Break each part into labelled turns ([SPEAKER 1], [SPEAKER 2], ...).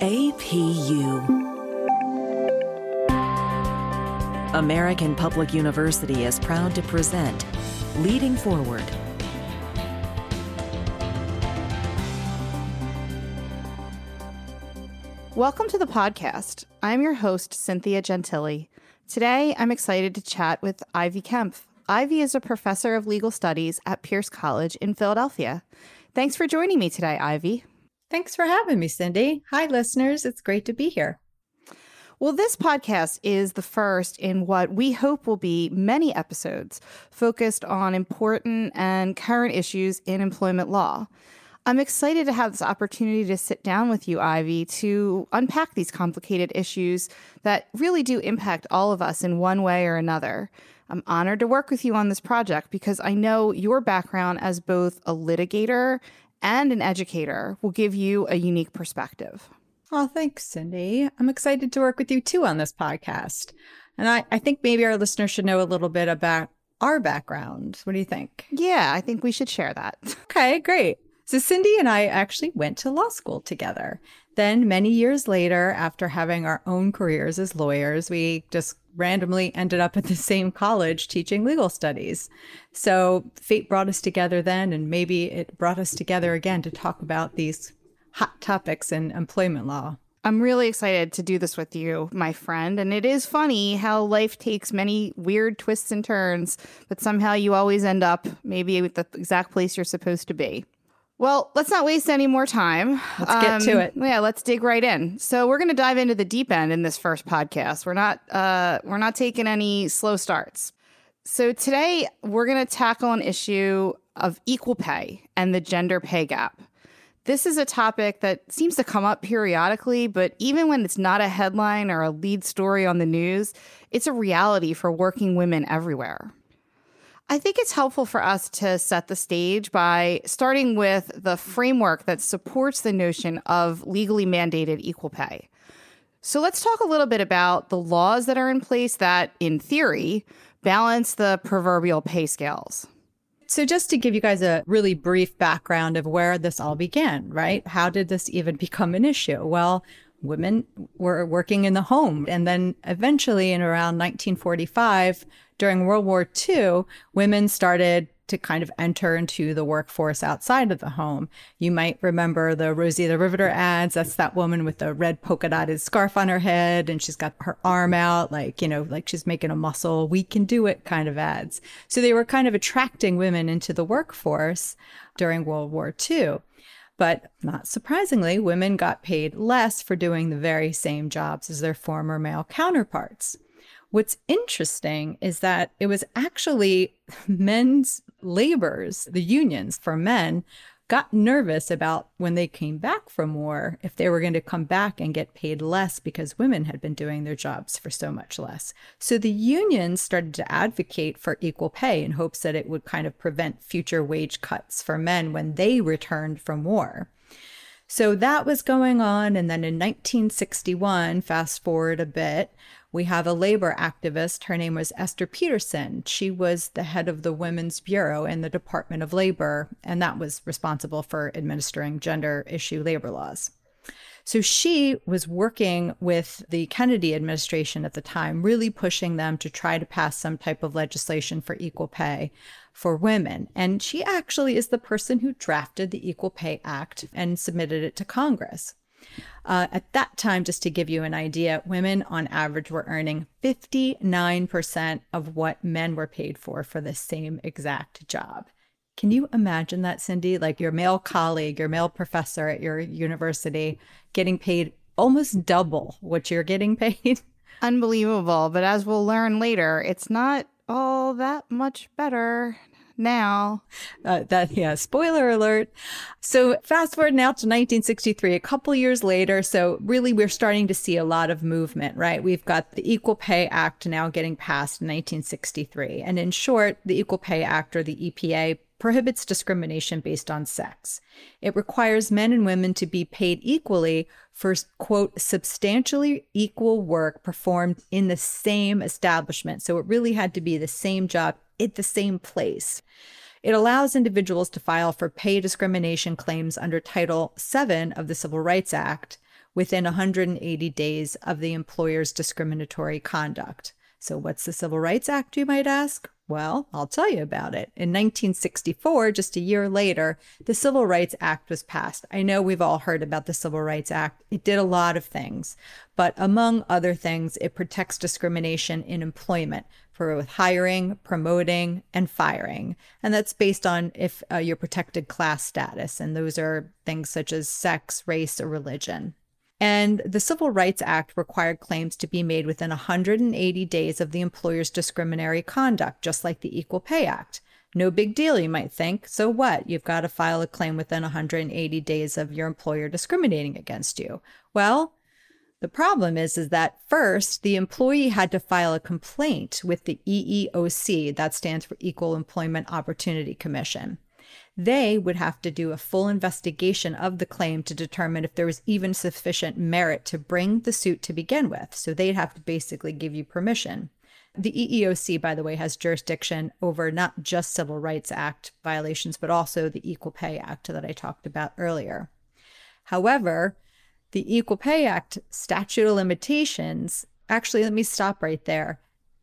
[SPEAKER 1] APU. American Public University is proud to present Leading Forward.
[SPEAKER 2] Welcome to the podcast. I'm your host, Cynthia Gentili. Today, I'm excited to chat with Ivy Kempf. Ivy is a professor of legal studies at Peirce College in Philadelphia. Thanks for joining me today, Ivy.
[SPEAKER 3] Thanks for having me, Cindy. Hi, listeners. It's great to be here.
[SPEAKER 2] Well, this podcast is the first in what we hope will be many episodes focused on important and current issues in employment law. I'm excited to have this opportunity to sit down with you, Ivy, to unpack these complicated issues that really do impact all of us in one way or another. I'm honored to work with you on this project because I know your background as both a litigator and an educator will give you a unique perspective.
[SPEAKER 3] Oh, thanks, Cindy. I'm excited to work with you too on this podcast. And I, I think maybe our listeners should know a little bit about our background. What do you think?
[SPEAKER 2] Yeah, I think we should share that.
[SPEAKER 3] Okay, great. So, Cindy and I actually went to law school together. Then, many years later, after having our own careers as lawyers, we just randomly ended up at the same college teaching legal studies. So, fate brought us together then, and maybe it brought us together again to talk about these hot topics in employment law.
[SPEAKER 2] I'm really excited to do this with you, my friend. And it is funny how life takes many weird twists and turns, but somehow you always end up maybe at the exact place you're supposed to be. Well, let's not waste any more time.
[SPEAKER 3] Let's um, get to um, it.
[SPEAKER 2] Yeah, let's dig right in. So we're going to dive into the deep end in this first podcast. We're not uh, we're not taking any slow starts. So today we're going to tackle an issue of equal pay and the gender pay gap. This is a topic that seems to come up periodically, but even when it's not a headline or a lead story on the news, it's a reality for working women everywhere. I think it's helpful for us to set the stage by starting with the framework that supports the notion of legally mandated equal pay. So let's talk a little bit about the laws that are in place that, in theory, balance the proverbial pay scales.
[SPEAKER 3] So, just to give you guys a really brief background of where this all began, right? How did this even become an issue? Well, women were working in the home. And then eventually, in around 1945, during World War II, women started to kind of enter into the workforce outside of the home. You might remember the Rosie the Riveter ads. That's that woman with the red polka dotted scarf on her head and she's got her arm out, like, you know, like she's making a muscle. We can do it kind of ads. So they were kind of attracting women into the workforce during World War II. But not surprisingly, women got paid less for doing the very same jobs as their former male counterparts. What's interesting is that it was actually men's labors, the unions for men, got nervous about when they came back from war if they were going to come back and get paid less because women had been doing their jobs for so much less. So the unions started to advocate for equal pay in hopes that it would kind of prevent future wage cuts for men when they returned from war. So that was going on. And then in 1961, fast forward a bit, we have a labor activist. Her name was Esther Peterson. She was the head of the Women's Bureau in the Department of Labor, and that was responsible for administering gender issue labor laws. So she was working with the Kennedy administration at the time, really pushing them to try to pass some type of legislation for equal pay for women. And she actually is the person who drafted the Equal Pay Act and submitted it to Congress. Uh, at that time, just to give you an idea, women on average were earning 59% of what men were paid for for the same exact job. Can you imagine that, Cindy? Like your male colleague, your male professor at your university getting paid almost double what you're getting paid?
[SPEAKER 2] Unbelievable. But as we'll learn later, it's not all that much better now.
[SPEAKER 3] Uh, that yeah, spoiler alert. So fast forward now to 1963, a couple years later. So really, we're starting to see a lot of movement, right? We've got the Equal Pay Act now getting passed in 1963, and in short, the Equal Pay Act or the EPA prohibits discrimination based on sex. It requires men and women to be paid equally for, quote, substantially equal work performed in the same establishment. So it really had to be the same job at the same place. It allows individuals to file for pay discrimination claims under Title VII of the Civil Rights Act, within 180 days of the employer's discriminatory conduct. So, what's the Civil Rights Act, you might ask? Well, I'll tell you about it. In 1964, just a year later, the Civil Rights Act was passed. I know we've all heard about the Civil Rights Act. It did a lot of things, but among other things, it protects discrimination in employment for both hiring, promoting, and firing. And that's based on if uh, your protected class status. And those are things such as sex, race, or religion. And the Civil Rights Act required claims to be made within 180 days of the employer's discriminatory conduct, just like the Equal Pay Act. No big deal, you might think. So what? You've got to file a claim within 180 days of your employer discriminating against you. Well, the problem is is that first the employee had to file a complaint with the EEOC, that stands for Equal Employment Opportunity Commission they would have to do a full investigation of the claim to determine if there was even sufficient merit to bring the suit to begin with. So they'd have to basically give you permission. The EEOC, by the way, has jurisdiction over not just Civil Rights Act violations, but also the Equal Pay Act that I talked about earlier. However, the Equal Pay Act statute of limitations, actually, let me stop right there.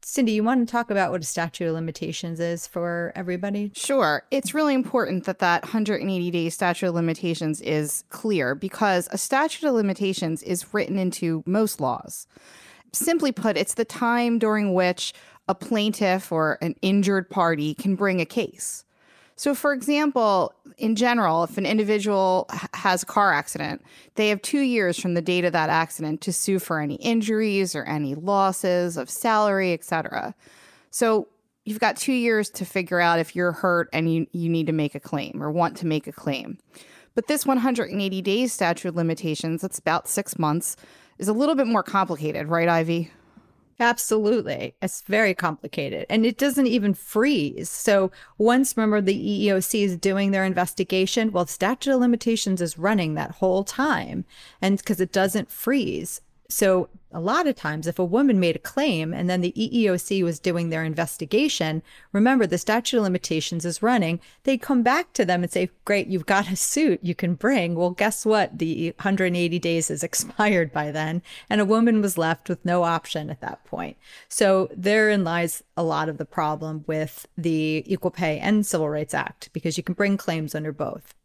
[SPEAKER 3] Cindy, you want to talk about what a statute of limitations is for everybody?
[SPEAKER 2] Sure. It's really important that that 180 day statute of limitations is clear because a statute of limitations is written into most laws. Simply put, it's the time during which a plaintiff or an injured party can bring a case. So, for example, in general, if an individual has a car accident, they have two years from the date of that accident to sue for any injuries or any losses of salary, etc. So, you've got two years to figure out if you're hurt and you, you need to make a claim or want to make a claim. But this 180 days statute of limitations, that's about six months, is a little bit more complicated, right, Ivy?
[SPEAKER 3] Absolutely. It's very complicated and it doesn't even freeze. So once remember the EEOC is doing their investigation, well, statute of limitations is running that whole time. And because it doesn't freeze. So, a lot of times, if a woman made a claim and then the EEOC was doing their investigation, remember the statute of limitations is running, they'd come back to them and say, Great, you've got a suit you can bring. Well, guess what? The 180 days is expired by then. And a woman was left with no option at that point. So, therein lies a lot of the problem with the Equal Pay and Civil Rights Act because you can bring claims under both.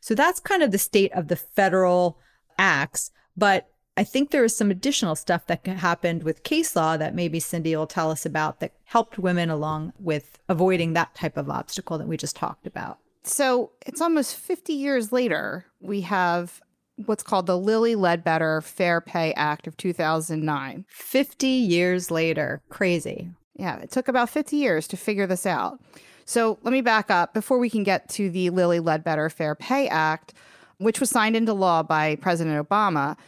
[SPEAKER 3] So, that's kind of the state of the federal acts. But I think there is some additional stuff that happened with case law that maybe Cindy will tell us about that helped women along with avoiding that type of obstacle that we just talked about.
[SPEAKER 2] So it's almost 50 years later, we have what's called the Lilly Ledbetter Fair Pay Act of 2009.
[SPEAKER 3] 50 years later. Crazy.
[SPEAKER 2] Yeah, it took about 50 years to figure this out. So let me back up before we can get to the Lilly Ledbetter Fair Pay Act, which was signed into law by President Obama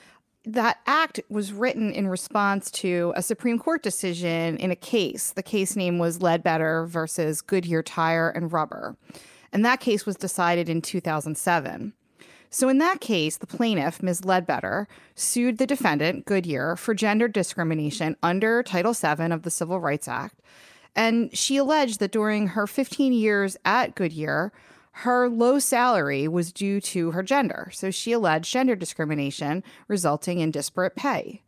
[SPEAKER 2] that act was written in response to a Supreme Court decision in a case. The case name was Ledbetter versus Goodyear Tire and Rubber. And that case was decided in 2007. So, in that case, the plaintiff, Ms. Ledbetter, sued the defendant, Goodyear, for gender discrimination under Title VII of the Civil Rights Act. And she alleged that during her 15 years at Goodyear, her low salary was due to her gender, so she alleged gender discrimination resulting in disparate pay.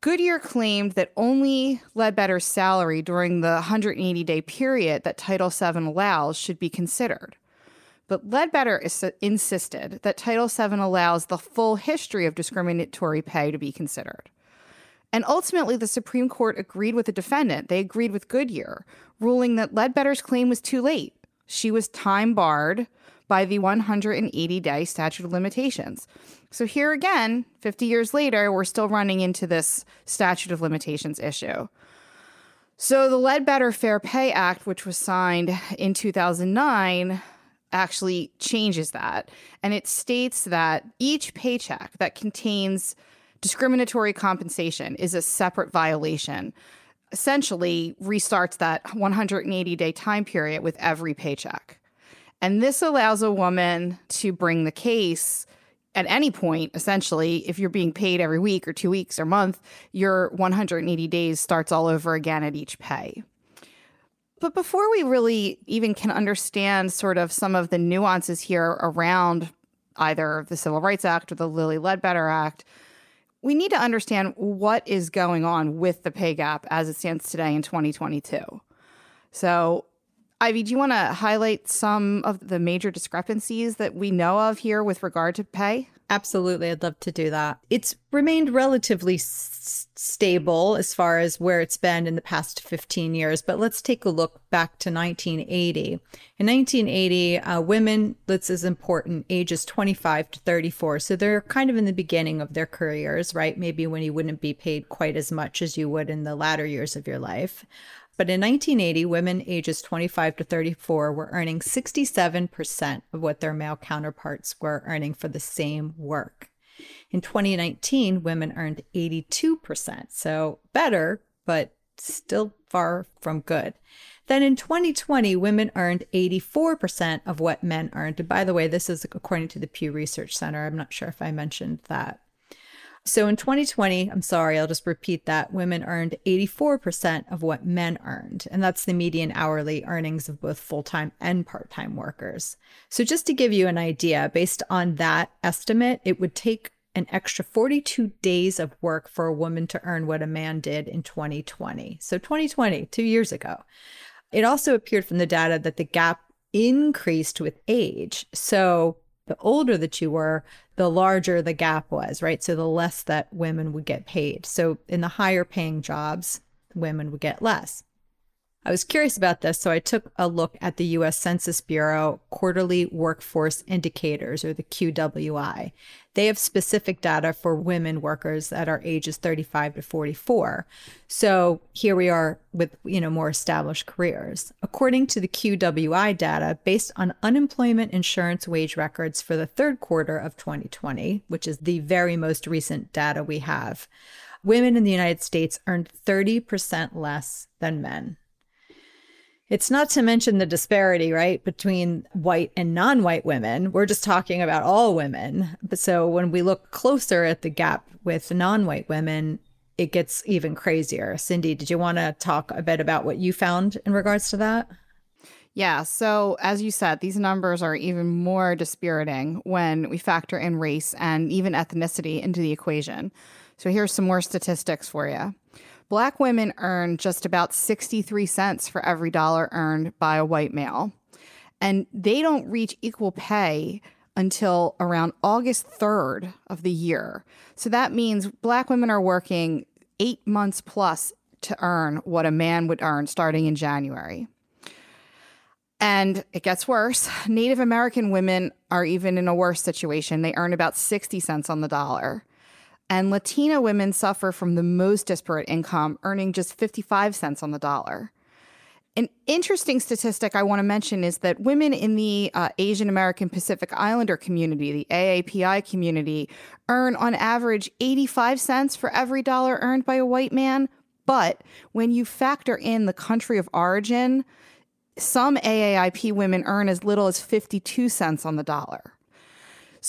[SPEAKER 2] Goodyear claimed that only Ledbetter's salary during the 180 day period that Title VII allows should be considered. But Ledbetter is- insisted that Title VII allows the full history of discriminatory pay to be considered. And ultimately, the Supreme Court agreed with the defendant. They agreed with Goodyear, ruling that Ledbetter's claim was too late she was time barred by the 180 day statute of limitations. So, here again, 50 years later, we're still running into this statute of limitations issue. So, the Ledbetter Fair Pay Act, which was signed in 2009, actually changes that. And it states that each paycheck that contains discriminatory compensation is a separate violation essentially restarts that 180 day time period with every paycheck. And this allows a woman to bring the case at any point, essentially, if you're being paid every week or two weeks or month, your 180 days starts all over again at each pay. But before we really even can understand sort of some of the nuances here around either the Civil Rights Act or the Lilly Ledbetter Act. We need to understand what is going on with the pay gap as it stands today in 2022. So, Ivy, do you want to highlight some of the major discrepancies that we know of here with regard to pay?
[SPEAKER 3] Absolutely. I'd love to do that. It's remained relatively s- stable as far as where it's been in the past 15 years, but let's take a look back to 1980. In 1980, uh, women, this is important, ages 25 to 34. So they're kind of in the beginning of their careers, right? Maybe when you wouldn't be paid quite as much as you would in the latter years of your life. But in 1980, women ages 25 to 34 were earning 67% of what their male counterparts were earning for the same work. In 2019, women earned 82%, so better, but still far from good. Then in 2020, women earned 84% of what men earned. And by the way, this is according to the Pew Research Center. I'm not sure if I mentioned that. So in 2020, I'm sorry, I'll just repeat that women earned 84% of what men earned. And that's the median hourly earnings of both full time and part time workers. So just to give you an idea, based on that estimate, it would take an extra 42 days of work for a woman to earn what a man did in 2020. So 2020, two years ago. It also appeared from the data that the gap increased with age. So the older that you were, the larger the gap was, right? So the less that women would get paid. So in the higher paying jobs, women would get less. I was curious about this, so I took a look at the US Census Bureau quarterly workforce indicators, or the QWI. They have specific data for women workers that are ages 35 to 44. So here we are with, you know, more established careers. According to the QWI data, based on unemployment insurance wage records for the third quarter of 2020, which is the very most recent data we have, women in the United States earned 30% less than men. It's not to mention the disparity, right, between white and non white women. We're just talking about all women. But so when we look closer at the gap with non white women, it gets even crazier. Cindy, did you want to talk a bit about what you found in regards to that?
[SPEAKER 2] Yeah. So, as you said, these numbers are even more dispiriting when we factor in race and even ethnicity into the equation. So, here's some more statistics for you. Black women earn just about 63 cents for every dollar earned by a white male. And they don't reach equal pay until around August 3rd of the year. So that means black women are working eight months plus to earn what a man would earn starting in January. And it gets worse. Native American women are even in a worse situation. They earn about 60 cents on the dollar. And Latina women suffer from the most disparate income, earning just 55 cents on the dollar. An interesting statistic I want to mention is that women in the uh, Asian American Pacific Islander community, the AAPI community, earn on average 85 cents for every dollar earned by a white man. But when you factor in the country of origin, some AAIP women earn as little as 52 cents on the dollar.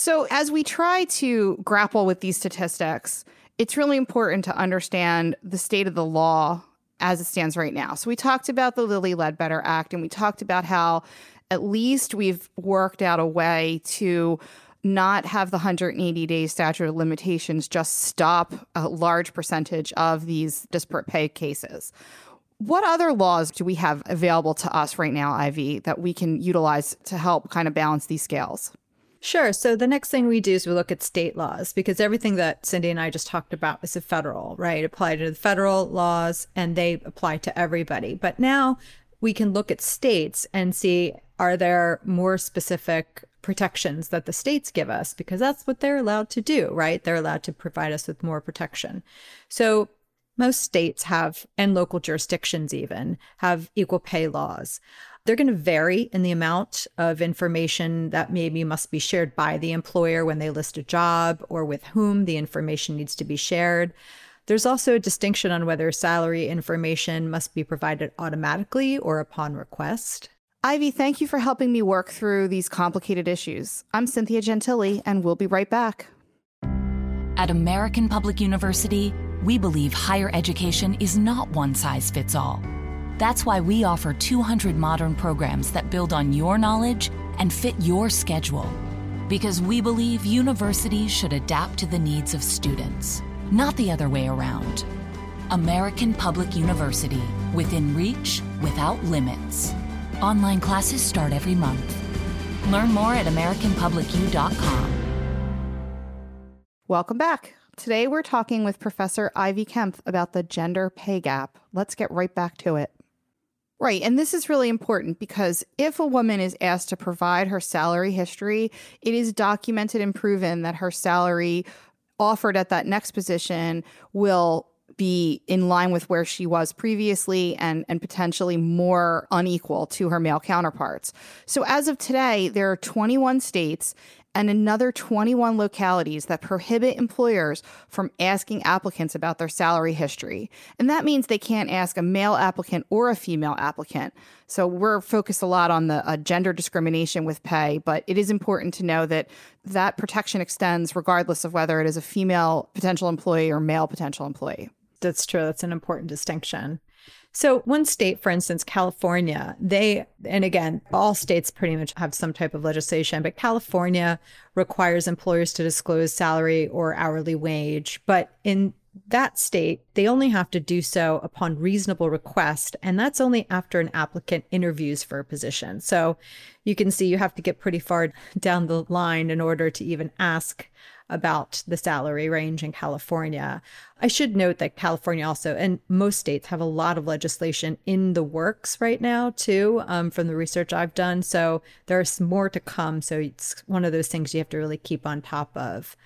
[SPEAKER 2] So, as we try to grapple with these statistics, it's really important to understand the state of the law as it stands right now. So, we talked about the Lilly Ledbetter Act and we talked about how at least we've worked out a way to not have the 180 day statute of limitations just stop a large percentage of these disparate pay cases. What other laws do we have available to us right now, Ivy, that we can utilize to help kind of balance these scales?
[SPEAKER 3] Sure. So the next thing we do is we look at state laws because everything that Cindy and I just talked about is a federal, right? Apply to the federal laws and they apply to everybody. But now we can look at states and see are there more specific protections that the states give us because that's what they're allowed to do, right? They're allowed to provide us with more protection. So most states have, and local jurisdictions even, have equal pay laws. They're going to vary in the amount of information that maybe must be shared by the employer when they list a job or with whom the information needs to be shared. There's also a distinction on whether salary information must be provided automatically or upon request.
[SPEAKER 2] Ivy, thank you for helping me work through these complicated issues. I'm Cynthia Gentili, and we'll be right back.
[SPEAKER 1] At American Public University, we believe higher education is not one size fits all. That's why we offer 200 modern programs that build on your knowledge and fit your schedule. Because we believe universities should adapt to the needs of students, not the other way around. American Public University, within reach, without limits. Online classes start every month. Learn more at AmericanPublicU.com.
[SPEAKER 2] Welcome back. Today we're talking with Professor Ivy Kempf about the gender pay gap. Let's get right back to it. Right. And this is really important because if a woman is asked to provide her salary history, it is documented and proven that her salary offered at that next position will be in line with where she was previously and, and potentially more unequal to her male counterparts. So, as of today, there are 21 states and another 21 localities that prohibit employers from asking applicants about their salary history. And that means they can't ask a male applicant or a female applicant. So we're focused a lot on the uh, gender discrimination with pay, but it is important to know that that protection extends regardless of whether it is a female potential employee or male potential employee.
[SPEAKER 3] That's true. That's an important distinction. So, one state, for instance, California, they, and again, all states pretty much have some type of legislation, but California requires employers to disclose salary or hourly wage. But in that state, they only have to do so upon reasonable request. And that's only after an applicant interviews for a position. So you can see you have to get pretty far down the line in order to even ask about the salary range in California. I should note that California also, and most states, have a lot of legislation in the works right now, too, um, from the research I've done. So there's more to come. So it's one of those things you have to really keep on top of.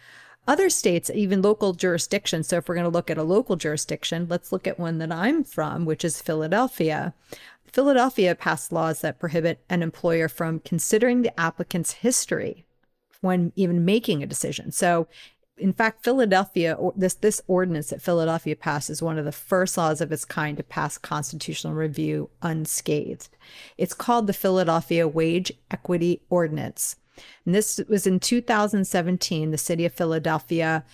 [SPEAKER 3] Other states, even local jurisdictions. So if we're going to look at a local jurisdiction, let's look at one that I'm from, which is Philadelphia. Philadelphia passed laws that prohibit an employer from considering the applicant's history when even making a decision. So in fact, Philadelphia, this this ordinance that Philadelphia passed is one of the first laws of its kind to pass constitutional review unscathed. It's called the Philadelphia Wage Equity Ordinance. And this was in 2017. The city of Philadelphia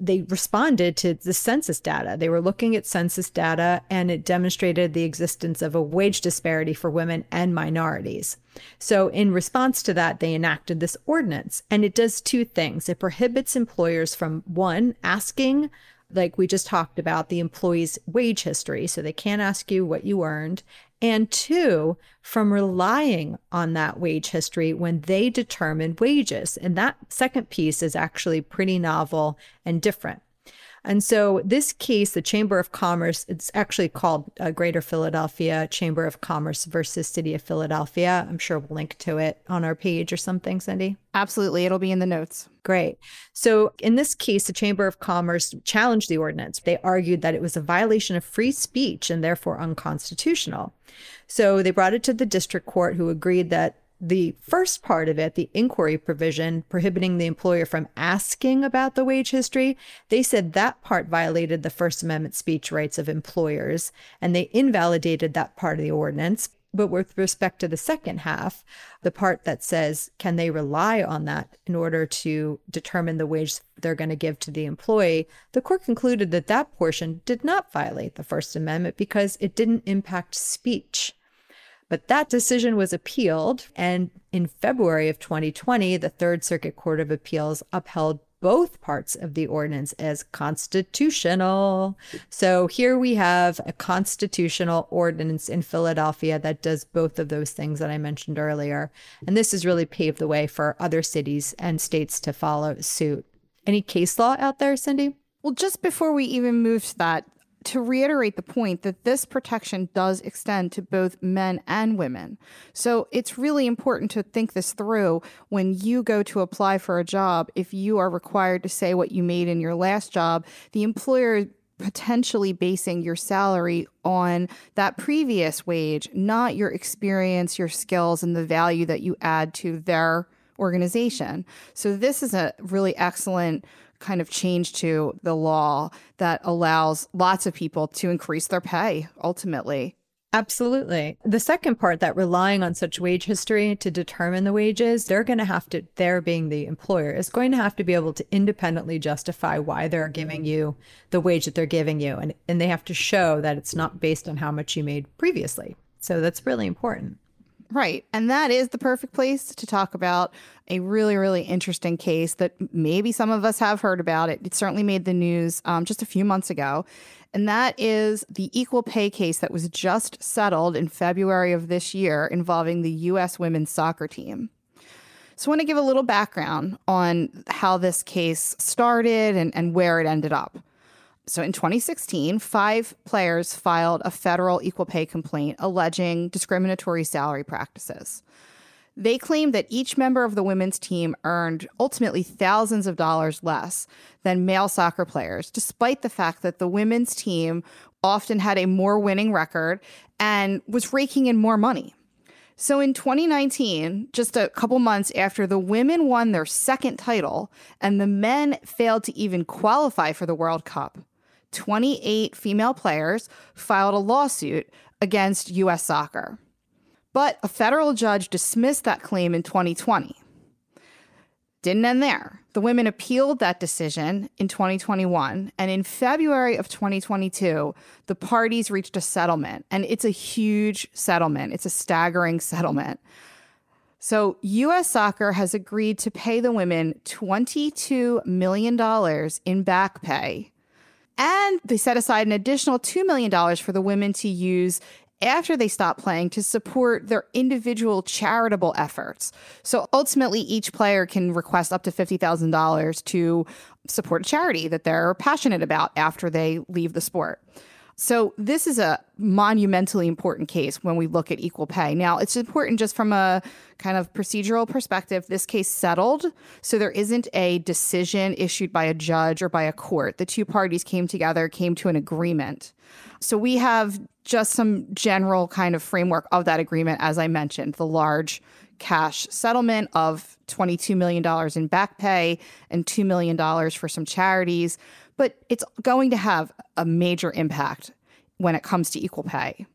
[SPEAKER 3] they responded to the census data. They were looking at census data and it demonstrated the existence of a wage disparity for women and minorities. So, in response to that, they enacted this ordinance and it does two things. It prohibits employers from one, asking like we just talked about, the employee's wage history. So they can't ask you what you earned and two, from relying on that wage history when they determine wages. And that second piece is actually pretty novel and different. And so, this case, the Chamber of Commerce, it's actually called uh, Greater Philadelphia Chamber of Commerce versus City of Philadelphia. I'm sure we'll link to it on our page or something, Cindy.
[SPEAKER 2] Absolutely. It'll be in the notes.
[SPEAKER 3] Great. So, in this case, the Chamber of Commerce challenged the ordinance. They argued that it was a violation of free speech and therefore unconstitutional. So, they brought it to the district court, who agreed that the first part of it, the inquiry provision prohibiting the employer from asking about the wage history, they said that part violated the First Amendment speech rights of employers, and they invalidated that part of the ordinance. But with respect to the second half, the part that says, can they rely on that in order to determine the wage they're going to give to the employee, the court concluded that that portion did not violate the First Amendment because it didn't impact speech. But that decision was appealed. And in February of 2020, the Third Circuit Court of Appeals upheld both parts of the ordinance as constitutional. So here we have a constitutional ordinance in Philadelphia that does both of those things that I mentioned earlier. And this has really paved the way for other cities and states to follow suit. Any case law out there, Cindy?
[SPEAKER 2] Well, just before we even move to that, to reiterate the point that this protection does extend to both men and women. So it's really important to think this through when you go to apply for a job. If you are required to say what you made in your last job, the employer potentially basing your salary on that previous wage, not your experience, your skills, and the value that you add to their organization. So this is a really excellent kind of change to the law that allows lots of people to increase their pay ultimately.
[SPEAKER 3] Absolutely. The second part that relying on such wage history to determine the wages, they're going to have to, they're being the employer, is going to have to be able to independently justify why they're giving you the wage that they're giving you. And, and they have to show that it's not based on how much you made previously. So that's really important.
[SPEAKER 2] Right. And that is the perfect place to talk about a really, really interesting case that maybe some of us have heard about. It, it certainly made the news um, just a few months ago. And that is the equal pay case that was just settled in February of this year involving the U.S. women's soccer team. So, I want to give a little background on how this case started and, and where it ended up. So in 2016, five players filed a federal equal pay complaint alleging discriminatory salary practices. They claimed that each member of the women's team earned ultimately thousands of dollars less than male soccer players, despite the fact that the women's team often had a more winning record and was raking in more money. So in 2019, just a couple months after the women won their second title and the men failed to even qualify for the World Cup, 28 female players filed a lawsuit against U.S. soccer. But a federal judge dismissed that claim in 2020. Didn't end there. The women appealed that decision in 2021. And in February of 2022, the parties reached a settlement. And it's a huge settlement, it's a staggering settlement. So, US soccer has agreed to pay the women $22 million in back pay and they set aside an additional $2 million for the women to use after they stop playing to support their individual charitable efforts. So ultimately, each player can request up to $50,000 to support a charity that they're passionate about after they leave the sport. So this is a monumentally important case when we look at equal pay. Now, it's important just from a kind of procedural perspective. This case settled, so there isn't a decision issued by a judge or by a court. The two parties came together, came to an agreement. So we have just some general kind of framework of that agreement as I mentioned, the large cash settlement of $22 million in back pay and $2 million for some charities but it's going to have a major impact when it comes to equal pay.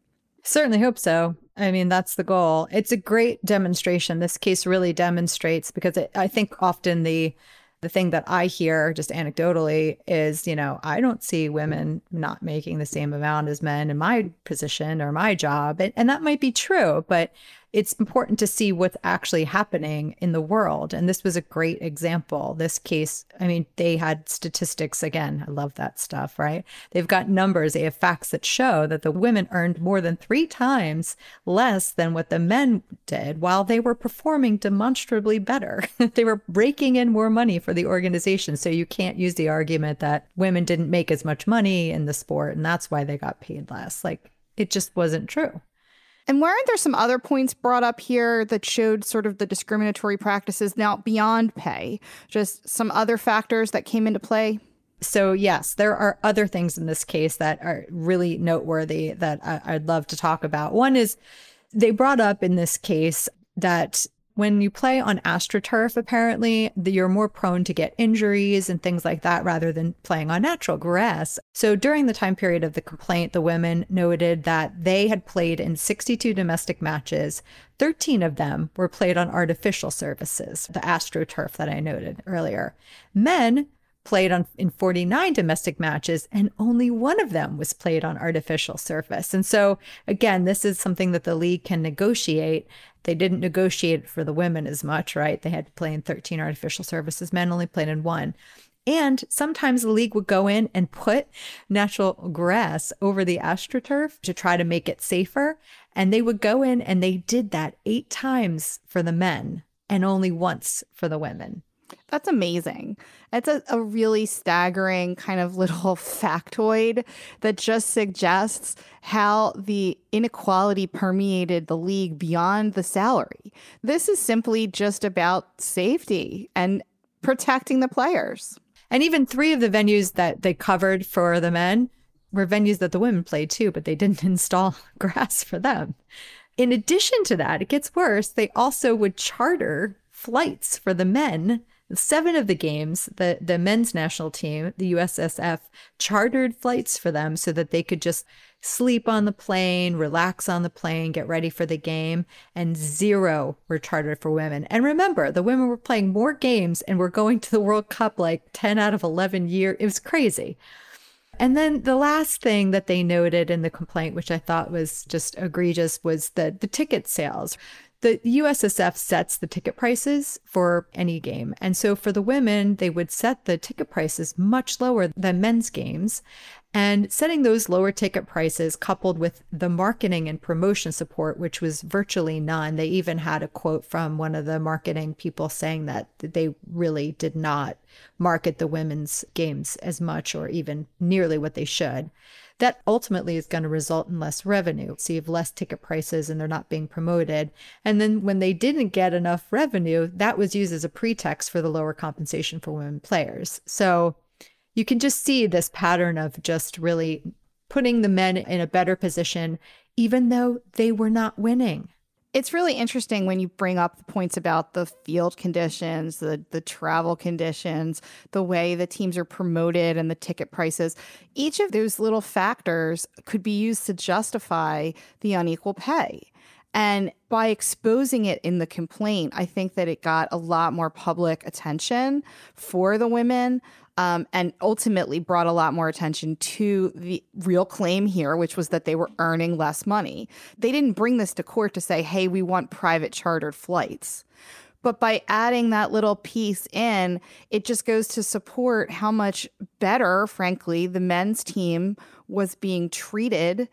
[SPEAKER 3] Certainly hope so. I mean, that's the goal. It's a great demonstration. This case really demonstrates because it, I think often the the thing that I hear just anecdotally is, you know, I don't see women not making the same amount as men in my position or my job. And, and that might be true, but it's important to see what's actually happening in the world. And this was a great example. This case, I mean, they had statistics again. I love that stuff, right? They've got numbers, they have facts that show that the women earned more than three times less than what the men did while they were performing demonstrably better. they were raking in more money for the organization. So you can't use the argument that women didn't make as much money in the sport and that's why they got paid less. Like, it just wasn't true.
[SPEAKER 2] And weren't there some other points brought up here that showed sort of the discriminatory practices now beyond pay? Just some other factors that came into play?
[SPEAKER 3] So, yes, there are other things in this case that are really noteworthy that I- would love to talk about. One is they brought up in this case that when you play on astroturf, apparently you're more prone to get injuries and things like that rather than playing on natural grass. So during the time period of the complaint, the women noted that they had played in 62 domestic matches. 13 of them were played on artificial surfaces, the astroturf that I noted earlier. Men played on in 49 domestic matches and only one of them was played on artificial surface. And so again, this is something that the league can negotiate. They didn't negotiate for the women as much, right? They had to play in 13 artificial surfaces. Men only played in one. And sometimes the league would go in and put natural grass over the astroturf to try to make it safer. And they would go in and they did that eight times for the men and only once for the women.
[SPEAKER 2] That's amazing. It's a, a really staggering kind of little factoid that just suggests how the inequality permeated the league beyond the salary. This is simply just about safety and protecting the players.
[SPEAKER 3] And even three of the venues that they covered for the men were venues that the women played too, but they didn't install grass for them. In addition to that, it gets worse. They also would charter flights for the men seven of the games, the, the men's national team, the USSF, chartered flights for them so that they could just sleep on the plane, relax on the plane, get ready for the game, and zero were chartered for women. And remember, the women were playing more games and were going to the World Cup like 10 out of 11 years. It was crazy. And then the last thing that they noted in the complaint, which I thought was just egregious, was the, the ticket sales. The USSF sets the ticket prices for any game. And so for the women, they would set the ticket prices much lower than men's games. And setting those lower ticket prices coupled with the marketing and promotion support, which was virtually none. They even had a quote from one of the marketing people saying that they really did not market the women's games as much or even nearly what they should. That ultimately is going to result in less revenue. So you have less ticket prices and they're not being promoted. And then when they didn't get enough revenue, that was used as a pretext for the lower compensation for women players. So you can just see this pattern of just really putting the men in a better position, even though they were not winning.
[SPEAKER 2] It's really interesting when you bring up the points about the field conditions, the the travel conditions, the way the teams are promoted and the ticket prices. Each of those little factors could be used to justify the unequal pay. And by exposing it in the complaint, I think that it got a lot more public attention for the women um, and ultimately brought a lot more attention to the real claim here, which was that they were earning less money. They didn't bring this to court to say, hey, we want private chartered flights. But by adding that little piece in, it just goes to support how much better, frankly, the men's team was being treated.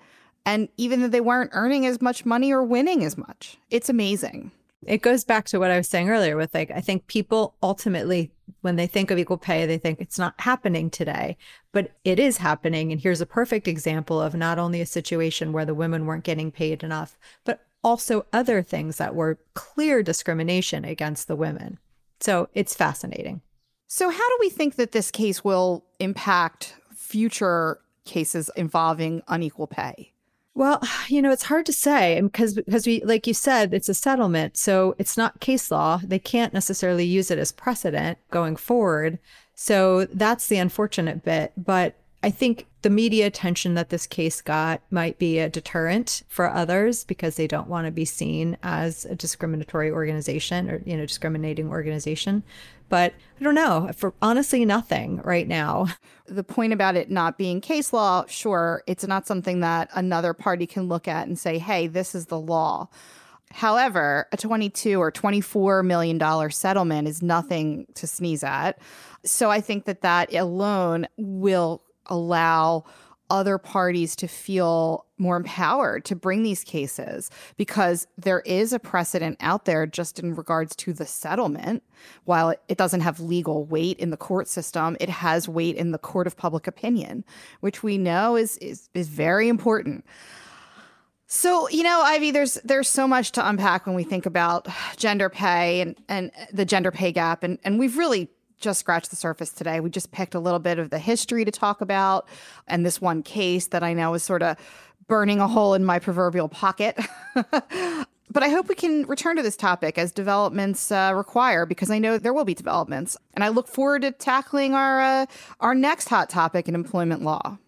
[SPEAKER 2] And even though they weren't earning as much money or winning as much, it's amazing.
[SPEAKER 3] It goes back to what I was saying earlier with like, I think people ultimately, when they think of equal pay, they think it's not happening today, but it is happening. And here's a perfect example of not only a situation where the women weren't getting paid enough, but also other things that were clear discrimination against the women. So it's fascinating.
[SPEAKER 2] So, how do we think that this case will impact future cases involving unequal pay?
[SPEAKER 3] Well, you know, it's hard to say um, because because we like you said, it's a settlement. So it's not case law. They can't necessarily use it as precedent going forward. So that's the unfortunate bit. But I think the media attention that this case got might be a deterrent for others because they don't want to be seen as a discriminatory organization or, you know, discriminating organization. But I don't know, for honestly nothing right now.
[SPEAKER 2] The point about it not being case law, sure, it's not something that another party can look at and say, hey, this is the law. However, a 22 or 24 million dollar settlement is nothing to sneeze at. So I think that that alone will allow other parties to feel more empowered to bring these cases because there is a precedent out there just in regards to the settlement. While it doesn't have legal weight in the court system, it has weight in the court of public opinion, which we know is is, is very important. So, you know, Ivy, there's there's so much to unpack when we think about gender pay and, and the gender pay gap. And, and we've really just scratched the surface today. We just picked a little bit of the history to talk about and this one case that I know is sort of burning a hole in my proverbial pocket. but I hope we can return to this topic as developments uh, require, because I know there will be developments, and I look forward to tackling our uh, our next hot topic in employment law.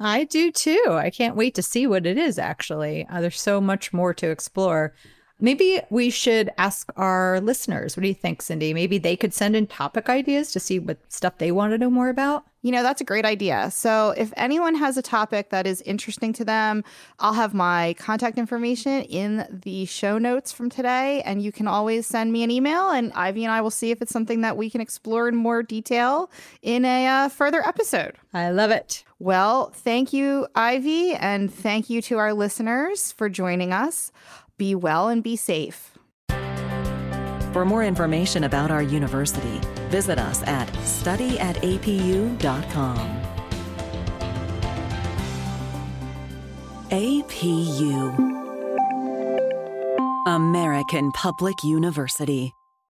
[SPEAKER 3] I do too. I can't wait to see what it is. Actually, uh, there's so much more to explore. Maybe we should ask our listeners. What do you think, Cindy? Maybe they could send in topic ideas to see what stuff they want to know more about.
[SPEAKER 2] You know, that's a great idea. So, if anyone has a topic that is interesting to them, I'll have my contact information in the show notes from today. And you can always send me an email, and Ivy and I will see if it's something that we can explore in more detail in a uh, further episode.
[SPEAKER 3] I love it.
[SPEAKER 2] Well, thank you, Ivy, and thank you to our listeners for joining us. Be well and be safe.
[SPEAKER 1] For more information about our university, visit us at studyatapu.com. APU American Public University.